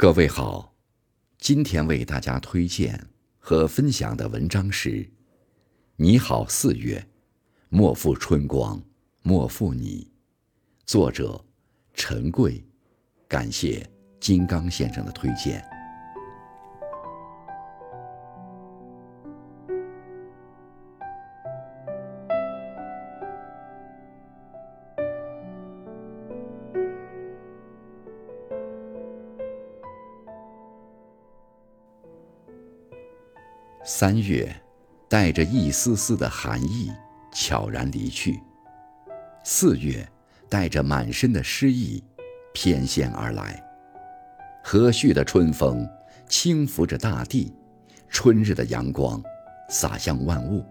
各位好，今天为大家推荐和分享的文章是《你好，四月》，莫负春光，莫负你。作者陈贵，感谢金刚先生的推荐。三月，带着一丝丝的寒意，悄然离去；四月，带着满身的诗意，翩跹而来。和煦的春风轻拂着大地，春日的阳光洒向万物，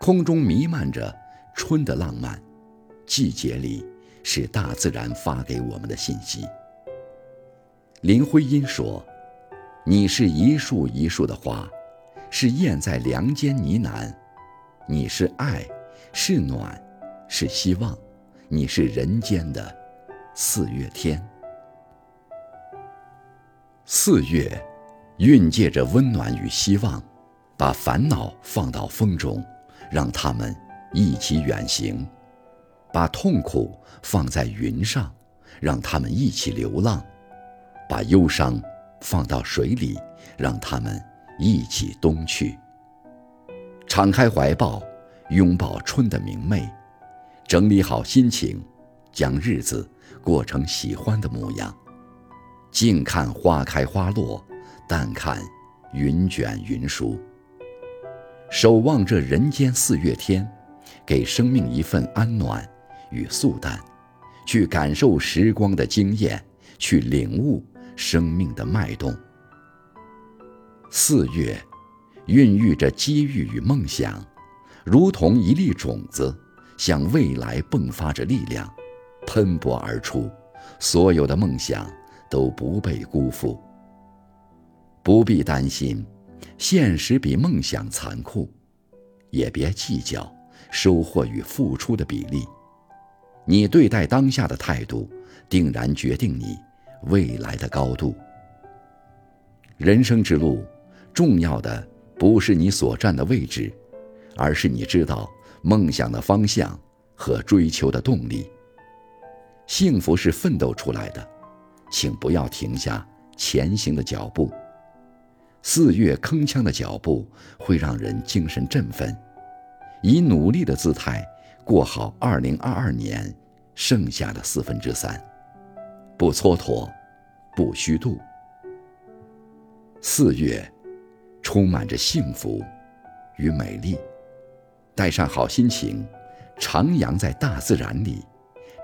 空中弥漫着春的浪漫。季节里是大自然发给我们的信息。林徽因说：“你是一树一树的花。”是燕在梁间呢喃，你是爱，是暖，是希望，你是人间的四月天。四月，蕴藉着温暖与希望，把烦恼放到风中，让他们一起远行；把痛苦放在云上，让他们一起流浪；把忧伤放到水里，让他们。一起东去，敞开怀抱，拥抱春的明媚，整理好心情，将日子过成喜欢的模样。静看花开花落，淡看云卷云舒。守望这人间四月天，给生命一份安暖与素淡，去感受时光的惊艳，去领悟生命的脉动。四月，孕育着机遇与梦想，如同一粒种子，向未来迸发着力量，喷薄而出。所有的梦想都不被辜负。不必担心，现实比梦想残酷，也别计较收获与付出的比例。你对待当下的态度，定然决定你未来的高度。人生之路。重要的不是你所站的位置，而是你知道梦想的方向和追求的动力。幸福是奋斗出来的，请不要停下前行的脚步。四月铿锵的脚步会让人精神振奋，以努力的姿态过好2022年剩下的四分之三，不蹉跎，不虚度。四月。充满着幸福与美丽，带上好心情，徜徉在大自然里，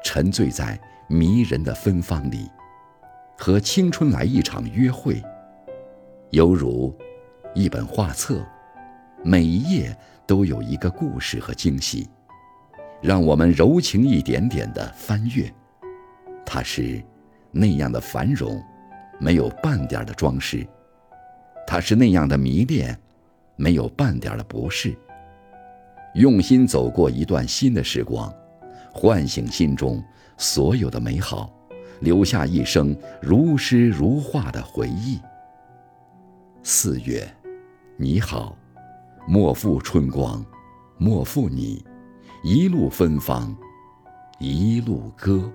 沉醉在迷人的芬芳里，和青春来一场约会，犹如一本画册，每一页都有一个故事和惊喜，让我们柔情一点点的翻阅。它是那样的繁荣，没有半点的装饰。他是那样的迷恋，没有半点的不适。用心走过一段新的时光，唤醒心中所有的美好，留下一生如诗如画的回忆。四月，你好，莫负春光，莫负你，一路芬芳，一路歌。